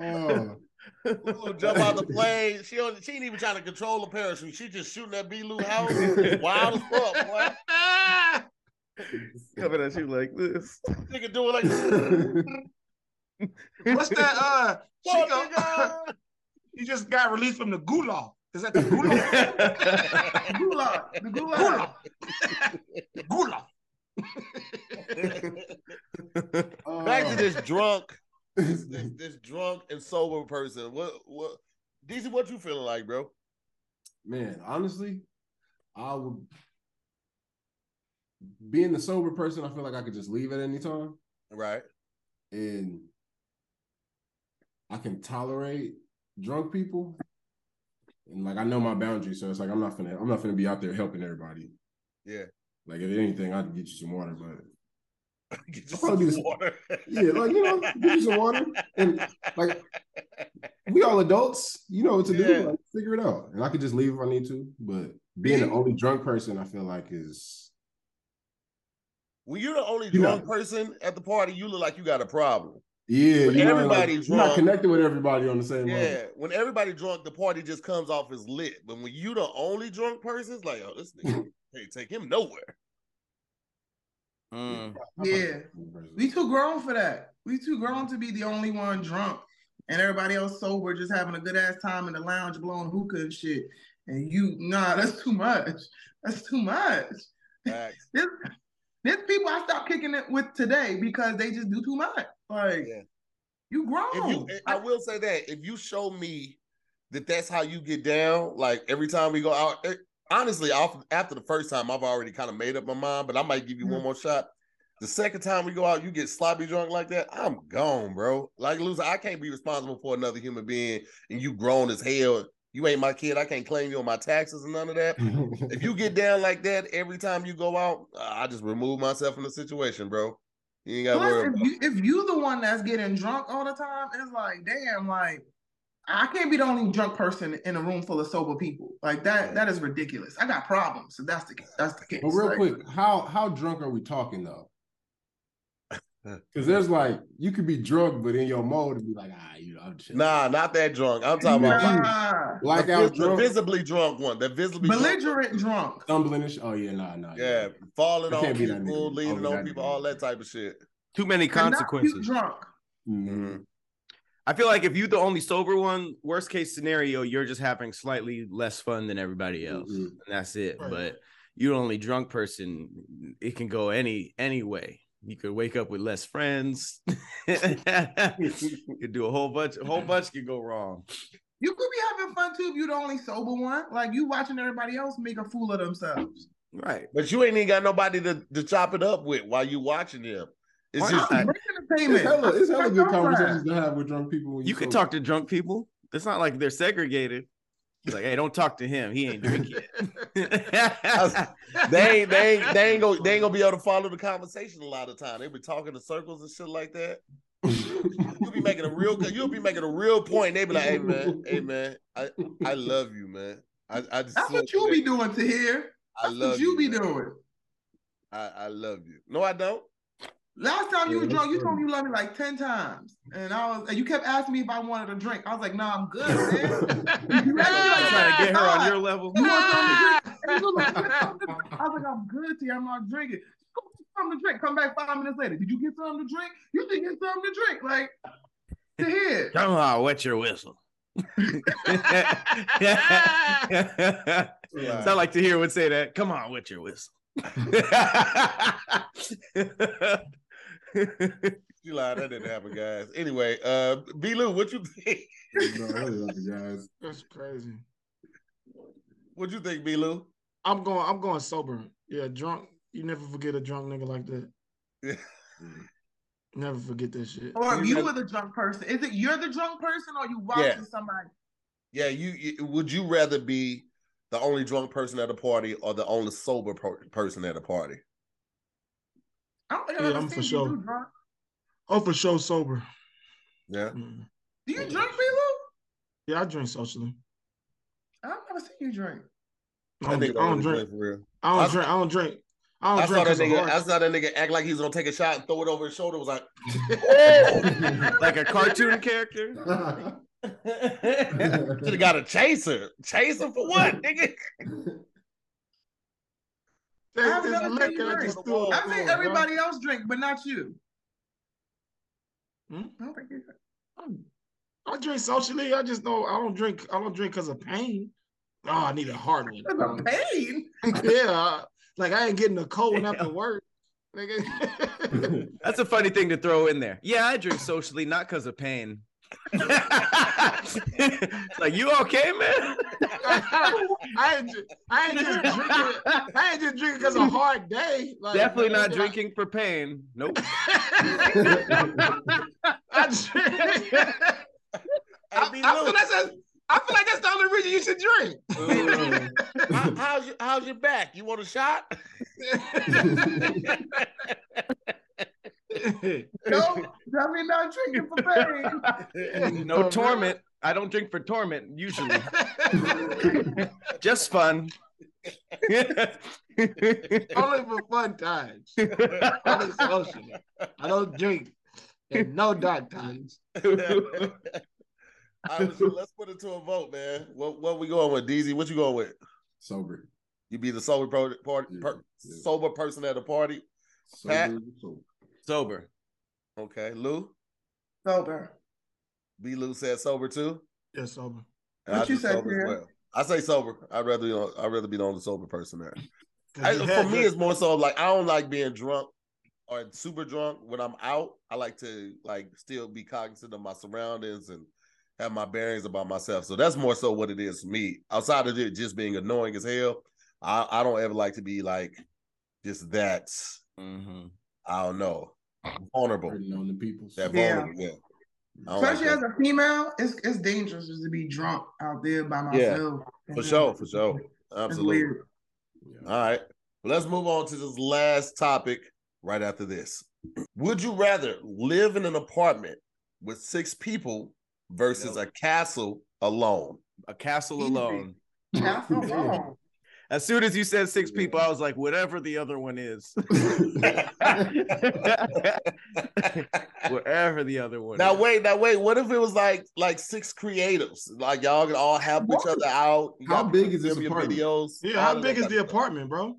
Oh, Lulu jump out the plane. She don't, she ain't even trying to control the parachute. She just shooting that B Lou house. Wild as fuck, boy. Coming at you like this. Nigga do it like this. What's that? Uh, she go, nigga. you just got released from the gulag. Is that the gulag? Gulag, the gulag. gulag. gulag. oh. Back to this drunk, this, this, this drunk and sober person. What what Deezy, what you feeling like, bro? Man, honestly, I would. Being the sober person, I feel like I could just leave at any time, Right. and I can tolerate drunk people, and like I know my boundaries, so it's like I'm not gonna I'm not gonna be out there helping everybody. Yeah. Like if anything, I'd get you some water, but Get you probably some be the- water. yeah, like you know, get you some water, and like we all adults, you know what to do. Like, figure it out, and I could just leave if I need to. But being the only drunk person, I feel like is When you're the only You know. drunk person at the party, you look like you got a problem. Yeah, When you know, everybody's like, you're not drunk- connected with everybody on the same Yeah. level. When everybody drunk, the party just comes off as lit. But when you the only drunk person, it's like, oh, this nigga can't take him nowhere. Mm. Yeah. We too grown for that. We too grown to be the only one drunk and everybody else sober, just having a good ass time in the lounge, blowing hookah and shit. And you, nah, that's too much. That's too much. Facts. There's, there's people I stopped kicking it with today because they just do too much. Like, Yeah. you grown. If you, I will say that if you show me that that's how you get down, like every time we go out, eh, honestly, off after the first time, I've already kind of made up my mind, but I might give you one more shot. The second time we go out, you get sloppy drunk like that, I'm gone, bro. Like loser, I can't be responsible for another human being, and you grown as hell. You ain't my kid. I can't claim you on my taxes and none of that. if you get down like that every time you go out, I just remove myself from the situation, bro. You ain't got to worry. Plus, if you if you the one that's getting drunk all the time, it's like, damn, like I can't be the only drunk person in a room full of sober people. Like that, that is ridiculous. I got problems. So that's the that's the case. But real Like, quick, how how drunk are we talking though? Because there's like you could be drunk, but in your mode and be like, ah, you know, I'm just Nah, not that drunk. I'm talking about like, nah, like the, out vis- the drunk, visibly drunk one. The visibly belligerent drunk. stumbling. And sh- oh yeah, nah, nah. Yeah, falling I on can't be that people, leaning on people, all that type of shit. Too many And not cute consequences. drunk. Mhm. I feel like if you're the only sober one, worst case scenario, you're just having slightly less fun than everybody else, Mhm. and that's it. Right. But you're the only drunk person. It can go any any way. You could wake up with less friends. you could do a whole bunch. A whole bunch could go wrong. You could be having fun too if you're the only sober one. Like you watching everybody else make a fool of themselves. Right. But you ain't even got nobody to, to chop it up with while you watching them. It's Why just not? Great It's entertainment. hella, it's hella good girlfriend. conversations to have with drunk people. When You could sober. talk to drunk people. It's not like they're segregated. He's like, hey, don't talk to him. He ain't drinking. they ain't they ain't they ain't gonna they ain't gonna be able to follow the conversation a lot of time. They be talking in circles and shit like that. You'll be making a real you'll be making a real point. They be like, hey man, hey man, I I love you, man. I, I just That's what you be doing to here. I That's love what you be man. doing. I, I love you. No, I don't. Last time you Yeah, were drunk, you told me you loved me like 10 times. And I was and you kept asking me if I wanted a drink. I was like, nah, I'm good, man. her on your level. You want something to drink? And you was like, "Get something to drink." I was like, I'm good to you. I'm not drinking. Go get something to drink. Come back five minutes later. Did you get something to drink? You did get something to drink. Like, to hear. Come on, wet your whistle. Sound like Tahir would say that. Come on, wet your whistle. You lied. That didn't happen, guys. Anyway, uh, B. Lou, what you think? No, I really love you guys. That's crazy. What you think, B. Lou? I'm going. I'm going sober. Yeah, drunk. You never forget a drunk nigga like that. Yeah. Never forget that shit. Or if You you got- were the drunk person. Is it you're the drunk person or you watching Yeah. somebody? Yeah, you, you would you rather be the only drunk person at a party or the only sober per- person at a party? I don't think I've Yeah, ever I'm for sure. drunk. Oh, for sure, sober. Yeah. Mm. Do you drink, Philo? Yeah, I drink socially. I've never seen you drink. I don't, That I don't drink. drink for real. I don't I- drink. I don't drink. I I don't saw drink that 'cause of nigga. I saw that nigga act like he's gonna take a shot and throw it over his shoulder. Was like, like a cartoon character. should have got a chaser. Chaser for what, nigga? I haven't liquor seen you at the store, I've seen bro. everybody else drink, but not you. Hmm? I don't think you drink. I drink socially. I just know I don't drink. I don't drink because of pain. Oh, I need a hard one. That's a pain. yeah, like I ain't getting a cold one after work. That's a funny thing to throw in there. Yeah, I drink socially, not because of pain. like you okay, man? I ain't, I ain't just drinking. I ain't just drinking because of a hard day. Like, Definitely not I- drinking for pain. Nope. I drink. I, Hey, B. I feel Lou, that's a, I feel like that's the only reason you should drink. how- how's your how's your back? You want a shot? No, definitely not drinking for pain. Oh, no torment. I don't drink for torment usually. Just fun. Only for fun times. Only social. I don't drink. And no dark times. All right, so let's put it to a vote, man. What what we going with, Deezy? What you going with? Sober. You be the sober pro- party, Yeah, per, yeah. sober person at a party. Pat? Sober. sober. Sober. Okay, Lou. Sober. B. Lou said sober too. Yeah, sober. And What I you do say, sober as well. I say sober. I'd rather be on, I'd rather be the only sober person there. 'Cause I, for had me, your- it's more so like I don't like being drunk or super drunk when I'm out. I like to like still be cognizant of my surroundings and have my bearings about myself. So that's more so what it is for me. Outside of it just being annoying as hell, I, I don't ever like to be like just that. Mhm. I don't know, vulnerable. On the people. That vulnerable. Yeah. I don't like Especially that. as a female, it's it's dangerous just to be drunk out there by myself. Yeah, myself. For sure, for sure. Absolutely. weird. Yeah. All right. Well, let's move on to this last topic right after this. Would you rather live in an apartment with six people versus a castle alone? A castle Easy. alone. That's so wrong. As soon as you said six people, I was like, whatever the other one is. whatever the other one Now is. wait, now wait. What if it was like like six creatives? Like y'all could all help each other out. You How big is this apartment? videos? Yeah, how does big that is the apartment, bro?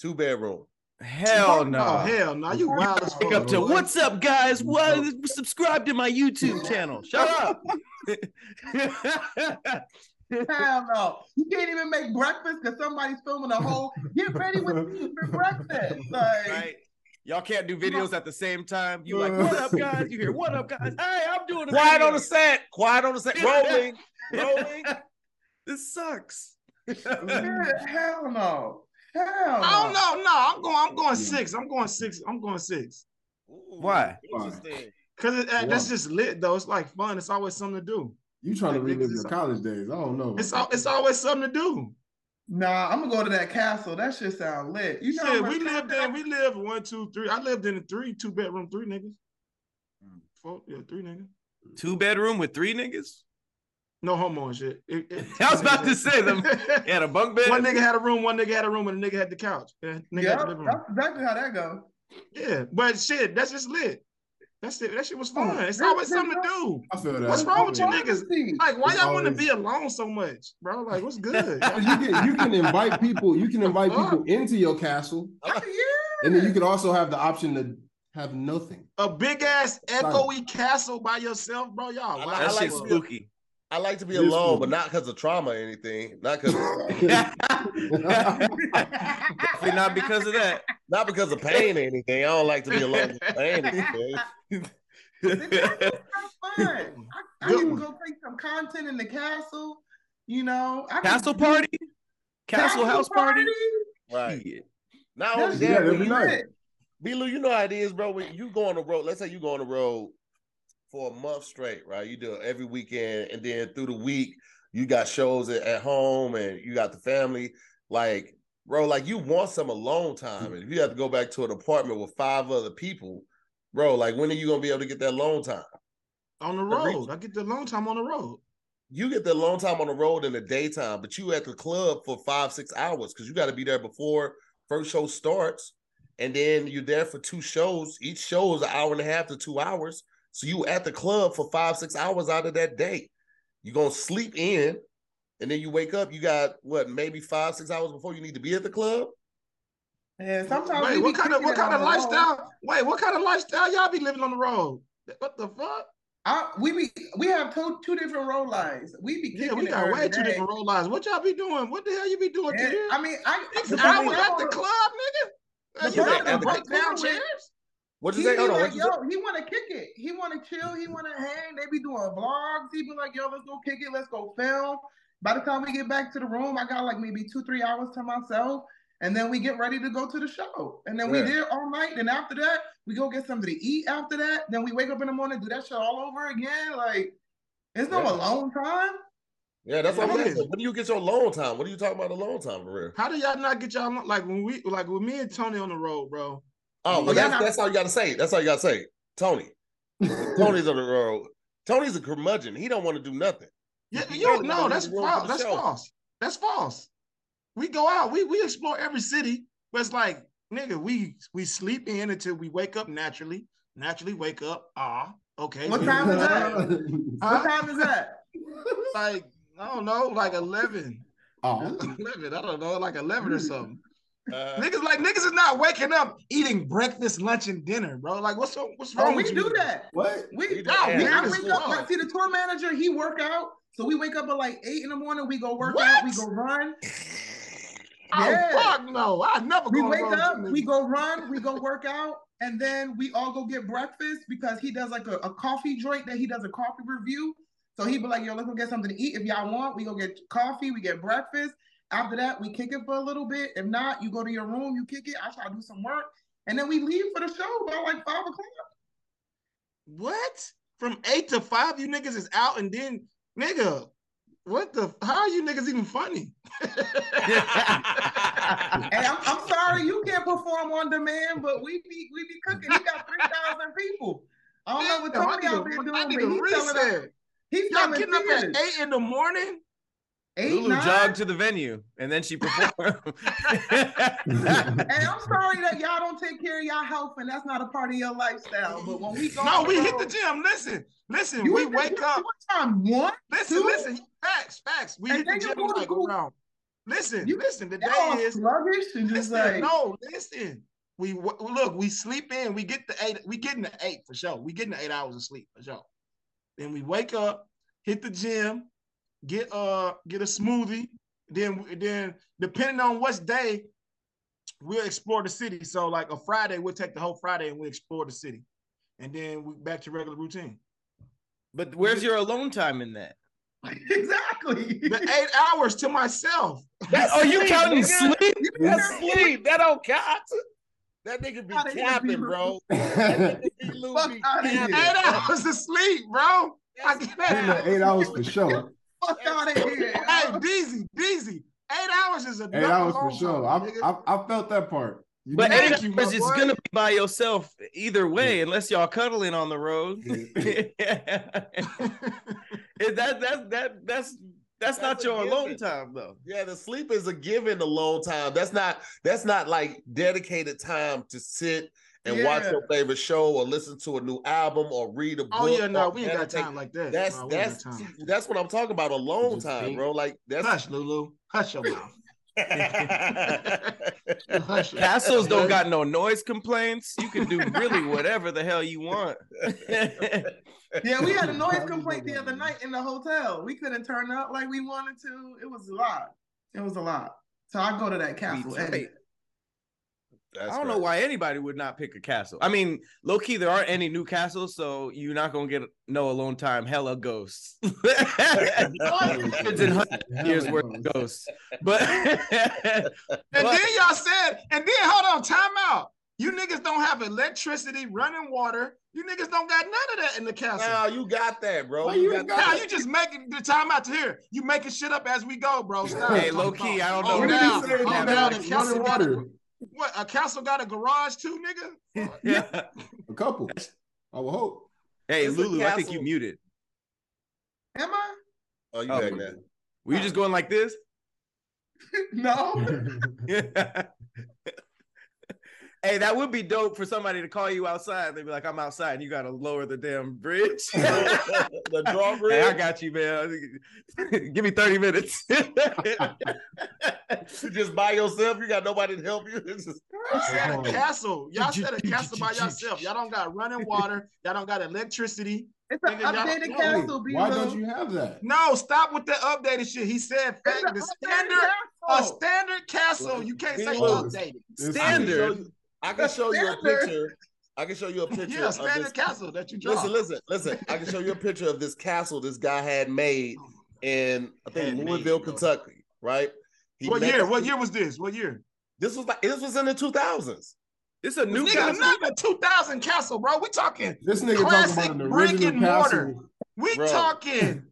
Two bedroom. Hell no. Oh hell no! You wild as Pick fuck. up to boy. what's up, guys? What subscribe to my YouTube channel? Shut up. Hell no. You can't even make breakfast because somebody's filming a whole get ready with me for breakfast. Like right? Y'all can't do videos at the same time. You like, what up, guys? You hear, what up, guys? Hey, I'm doing a Quiet video. on the set. Quiet on the set. Rolling. Rolling. this sucks. yeah, hell no. Hell no. I don't know. No, I'm going. I'm going six. I'm going six. I'm going six. Ooh, Why? Interesting. Cause uh, that's just lit though. It's like fun. It's always something to do. You trying to relive your college days? I don't know. It's al- it's always something to do. Nah, I'm gonna go to that castle. That shit sound lit. You know how Shit, we lived in. We lived one, two, three. I lived in a three, two bedroom, three niggas. Mm. Four, yeah, three niggas. Two bedroom with three niggas? No homo and shit. It- it- I was about to say them. You had a bunk bed? one nigga had a room, one nigga had a room, and the nigga had the couch. And nigga Yeah, had the room. that's exactly how that go. Yeah, but shit, that's just lit. That's it. That shit was fun. Oh, it's There's- always something to do. I feel that. What's wrong with you niggas? Like, why It's y'all want to be alone so much, bro? Like, what's good? You can you can invite people. You can invite people into your castle, Yeah. and then you can also have the option to have nothing. a big ass echoey castle by yourself, bro. Y'all, I wow. like- That I shit's like- spooky. I like to be It is alone, but not because of trauma or anything. Not because Definitely not because of that. not because of pain or anything. I don't like to be alone with pain. or anything. The fun. I, I even go take some content in the castle. You know, I Castle do- party? Castle house party? Right. Shit. Not only Yeah, that, that'd be you- nice. B-Lou, you know how it is, bro. When you go on the road, let's say you go on the road for a month straight, right? You do it every weekend, and then through the week, you got shows at, home and you got the family. Like, bro, like you want some alone time. And if you have to go back to an apartment with five other people, bro, like when are you gonna be able to get that alone time? on the road. I get the alone time on the road. You get the alone time on the road in the daytime, but you at the club for five, six hours because you got to be there before first show starts. And then you're there for two shows. Each show is an hour and a half to two hours. So you at the club for five, six hours out of that day. You're gonna sleep in, and then you wake up, you got what, maybe five, six hours before you need to be at the club? And sometimes Wait, we what kind of kicking what kind of the road. lifestyle? Wait, what kind of lifestyle y'all be living on the road? What the fuck? I, we be we have two two different road lines. We be kicking Yeah, we it got way two day. different road lines. What y'all be doing? What the hell you be doing And, here? I mean, I Six the hours thing at the club, nigga. The you person got to at the break club down chairs. What'd you say? be Hold on, like, what'd you say? yo, he want to kick it. He want to chill. He want to hang. They be doing vlogs. He be like, yo, let's go kick it. Let's go film. By the time we get back to the room, I got like maybe two, three hours to myself. And then we get ready to go to the show. And then we Yeah. there all night. And after that, we go get something to eat after that. Then we wake up in the morning, do that shit all over again. Like, it's no Yeah. alone time. Yeah, that's what I'm saying. When do you get your alone time? What are you talking about alone time for real? How do y'all not get y'all like when we like with me and Tony on the road, bro? Oh, well, that's, now- that's all you gotta say. That's all you gotta say. Tony. Tony's on the road. Tony's a curmudgeon. He don't want to do nothing. Yeah, He yo, really no, wanna that's do the road for false. That's show. false. That's false. We go out, we we explore every city, but it's like, nigga, we we sleep in until we wake up naturally. Naturally wake up. Ah, okay. What we- time is that? Huh? What time is that? Like, I don't know, like 11. Oh, 11, I don't know, like 11 or something. Uh, Niggas like niggas is not waking up eating breakfast, lunch, and dinner, bro. Like, what's wrong? What's wrong Oh, we with you? do that. what? We, We do- no, we, I wake up. Like, see, the tour manager, he work out. So we wake up at like eight in the morning. We go work What? out. We go run. Oh Yeah. fuck no! I never We go wake up. you We go run. We go work out, and then we all go get breakfast because he does like a, a coffee joint that he does a coffee review. So he be like, "Yo, let's go get something to eat if y'all want." We go get coffee. We get breakfast, After that, we kick it for a little bit. If not, you go to your room, you kick it. I try to do some work, and then we leave for the show by like five o'clock. What? From eight to five, you niggas is out, and then nigga, what the? How are you niggas even funny? Hey, I'm, I'm sorry you can't perform on demand, but we be we be cooking. He got three thousand people. I don't know what Tony out there I doing, need but a he's telling us he's Y'all getting up at eight in the morning? Eight, Lulu nine? jogged to the venue and then she performed. and I'm sorry that y'all don't take care of y'all health, and that's not a part of your lifestyle. But when we go, No, we the hit the gym. Listen, listen. We wake up. What time? One? Listen, two? listen. Facts, facts. We And hit the gym go like around. Listen, You- listen. The day is sluggish and just listen. like no, listen. We look. We sleep in. We get the eight. We getting the eight for sure. We getting the eight hours of sleep for sure. Then we wake up, hit the gym, get uh get a smoothie. Then then depending on what day, we'll explore the city. So like a Friday, we'll take the whole Friday and we explore the city, and then we back to regular routine. but where's your alone time in that? exactly. The eight hours to myself. Are you sleep, counting nigga. sleep? That's sleep. That don't count. That nigga be Outta capping, bro. That nigga be outta here. capping. Eight hours of sleep, bro. I Been can't. eight hours for sure. Fuck out of here. Hey, Deezy, Deezy. Eight hours is a Eight hours for sure. I, I I felt that part. You But did. eight Thank you, hours my is gonna be by yourself either way, unless y'all cuddling on the road. Is that that that that's that's, not That's a your alone time though. Yeah, the sleep is a given alone time. That's not that's not like dedicated time to sit and watch your favorite show or listen to a new album or read a book. Oh yeah, no, we ain't got time like that. That's bro. We ain't that's got time. that's what I'm talking about. Alone Just time, think. bro. Like that's Hush, Lulu. Hush your mouth. Castles don't got no noise complaints. You can do really whatever the hell you want. Yeah, we had a noise complaint the other night in the hotel. We couldn't turn up like we wanted to. It was a lot. It was a lot. So I go to that castle. Tight. Hey, That's I don't know why anybody would not pick a castle. I mean, low key, there aren't any new castles, so you're not gonna get no alone time. Hella ghosts. Hundreds and hundreds of years worth of ghosts. But And then y'all said, and then hold on, time out. You niggas don't have electricity, running water. You niggas don't got none of that in the castle. No, you got that, bro. Why You you got ain't that. Now you just making the time out to here. You making shit up as we go, bro. Stop. Hey, low key, I don't know Oh, When what did now, you say oh, that now the running got water? What? A castle got a garage too, nigga? yeah. A couple. I will hope. Hey, It's Lulu, I think you muted. am I? Oh, you Oh. back now. Were you just going like this? No. hey, that would be dope for somebody to call you outside. They'd be like, I'm outside, and you gotta lower the damn bridge. the drawbridge. Hey, I got you, man. Give me 30 minutes. Just by yourself. You got nobody to help you. It's just- Y'all said a castle. Y'all said a castle by yourself. Y'all don't got running water. Y'all don't got electricity. It's an Nigga, y'all- updated castle, B. Why don't you have that? No, stop with the updated shit. He said fact, the updated standard, a castle. standard castle. You can't say Look, updated. It's- I can Standard. You- I can show you a picture. I can show you a picture. Yeah, of standard this. castle that you draw. Listen, listen, listen. I can show you a picture of this castle this guy had made in I think Had Louisville, bro. Kentucky. Right? He What made- year? What year was this? What year? This was like this was in the two thousands. It's a new Nigga, castle. not a 2000 castle, bro. We talking. This nigga Classic talking about brick original and mortar. We Bro. talking.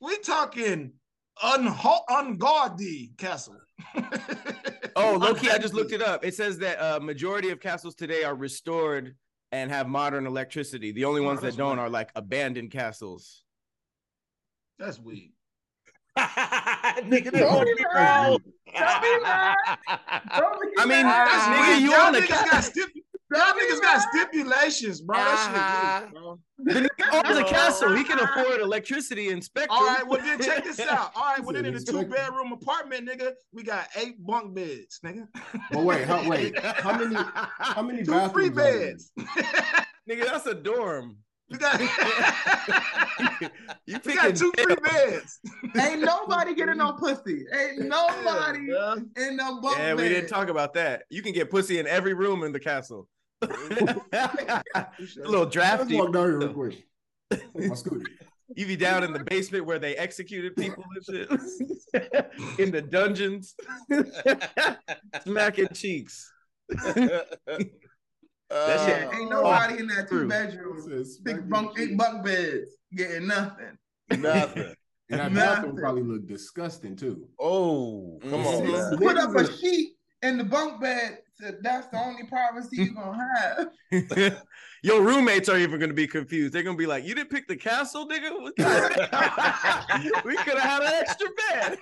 We talking unho- ungodly castle. Oh, Loki, I just looked it up. It says that uh majority of castles today are restored and have modern electricity. The only Oh, ones that don't right. are like abandoned castles. That's weak. Nigga, they Don't want be me mad. Don't be mad. Don't be I mean, that's Nigga, nigga, you y'all on the niggas got stipu- y'all Don't niggas got stipulations, bro. That shit uh-huh. weak, bro. The nigga owns a castle. He can afford electricity and spectrum. All right, well then check this out. All right, well then in a two bedroom apartment, nigga, we got eight bunk beds, nigga. But wait, how wait, how many how many Two bathrooms? free beds. Nigga, that's a dorm. we got You we picking got two free beds. Ain't nobody getting no pussy. Ain't nobody Yeah, in no bunk Yeah, we didn't talk about that. You can get pussy in every room in the castle. A little Let's drafty. walk down here real quick. My scooty. You be down in the basement where they executed people and shit. in the dungeons. Smacking cheeks. Uh, shit- Ain't nobody in that two True. bedroom, Says six bunk, eight bunk beds, getting nothing. nothing. And that Nothing. bathroom probably look disgusting too. Oh, come on, Mhm. man. Put up a sheet in the bunk bed. So that's the only privacy you're gonna have. Your roommates are even gonna be confused. They're gonna be like, "You didn't pick the castle, nigga. We could have had an extra bed.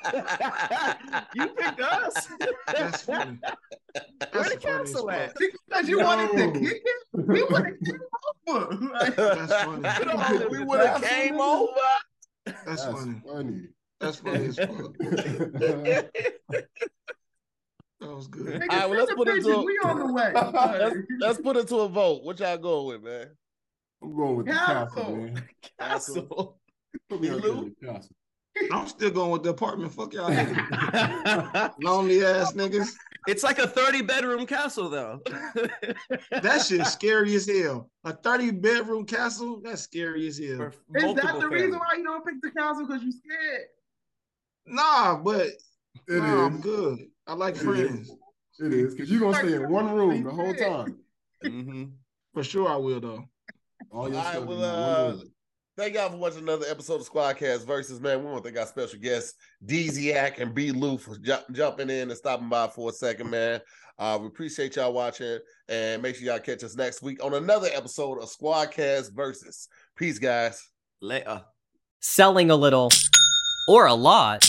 you picked us. That's funny. Where the funny castle at? Because you wanted to No. kick it, we would have came over. Like, That's funny. We don't have to we do would have came over. That's That's funny. funny. That's funny as fuck. That was good. nigga, All right, well, let's put the it to a- We on the way. Let's, let's put it to a vote. What y'all going with, man? I'm going with the Castle. castle, man. Castle. Put me up there Lou? with the castle. I'm still going with the apartment. Fuck y'all. Lonely ass niggas. it's like a 30 bedroom castle, though. That shit's scary as hell. A 30 bedroom castle, that's scary as hell. For Is that multiple the reason why you don't pick the castle? Because you scared? Nah, but It nah, I'm good. I like It friends. It is because you're gonna stay in one room the whole time. Mhm. For sure I will though. All your All right, stuff well, uh. Thank y'all for watching another episode of Squadcast versus man. We want to thank our special guests, Deeziac and B. Lou, for ju- jumping in and stopping by for a second, man. Uh, we appreciate y'all watching, and make sure y'all catch us next week on another episode of Squadcast versus. Peace, guys. Later. Selling a little or a lot,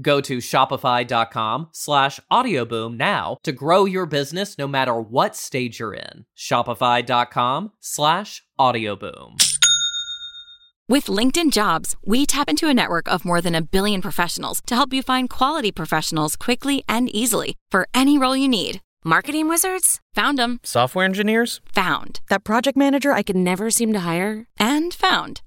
Go to shopify.com slash audioboom now to grow your business no matter what stage you're in. Shopify.com slash audioboom. With LinkedIn Jobs, we tap into a network of more than a billion professionals to help you find quality professionals quickly and easily for any role you need. Marketing wizards? Found them. Software engineers? Found. That project manager I could never seem to hire? And found.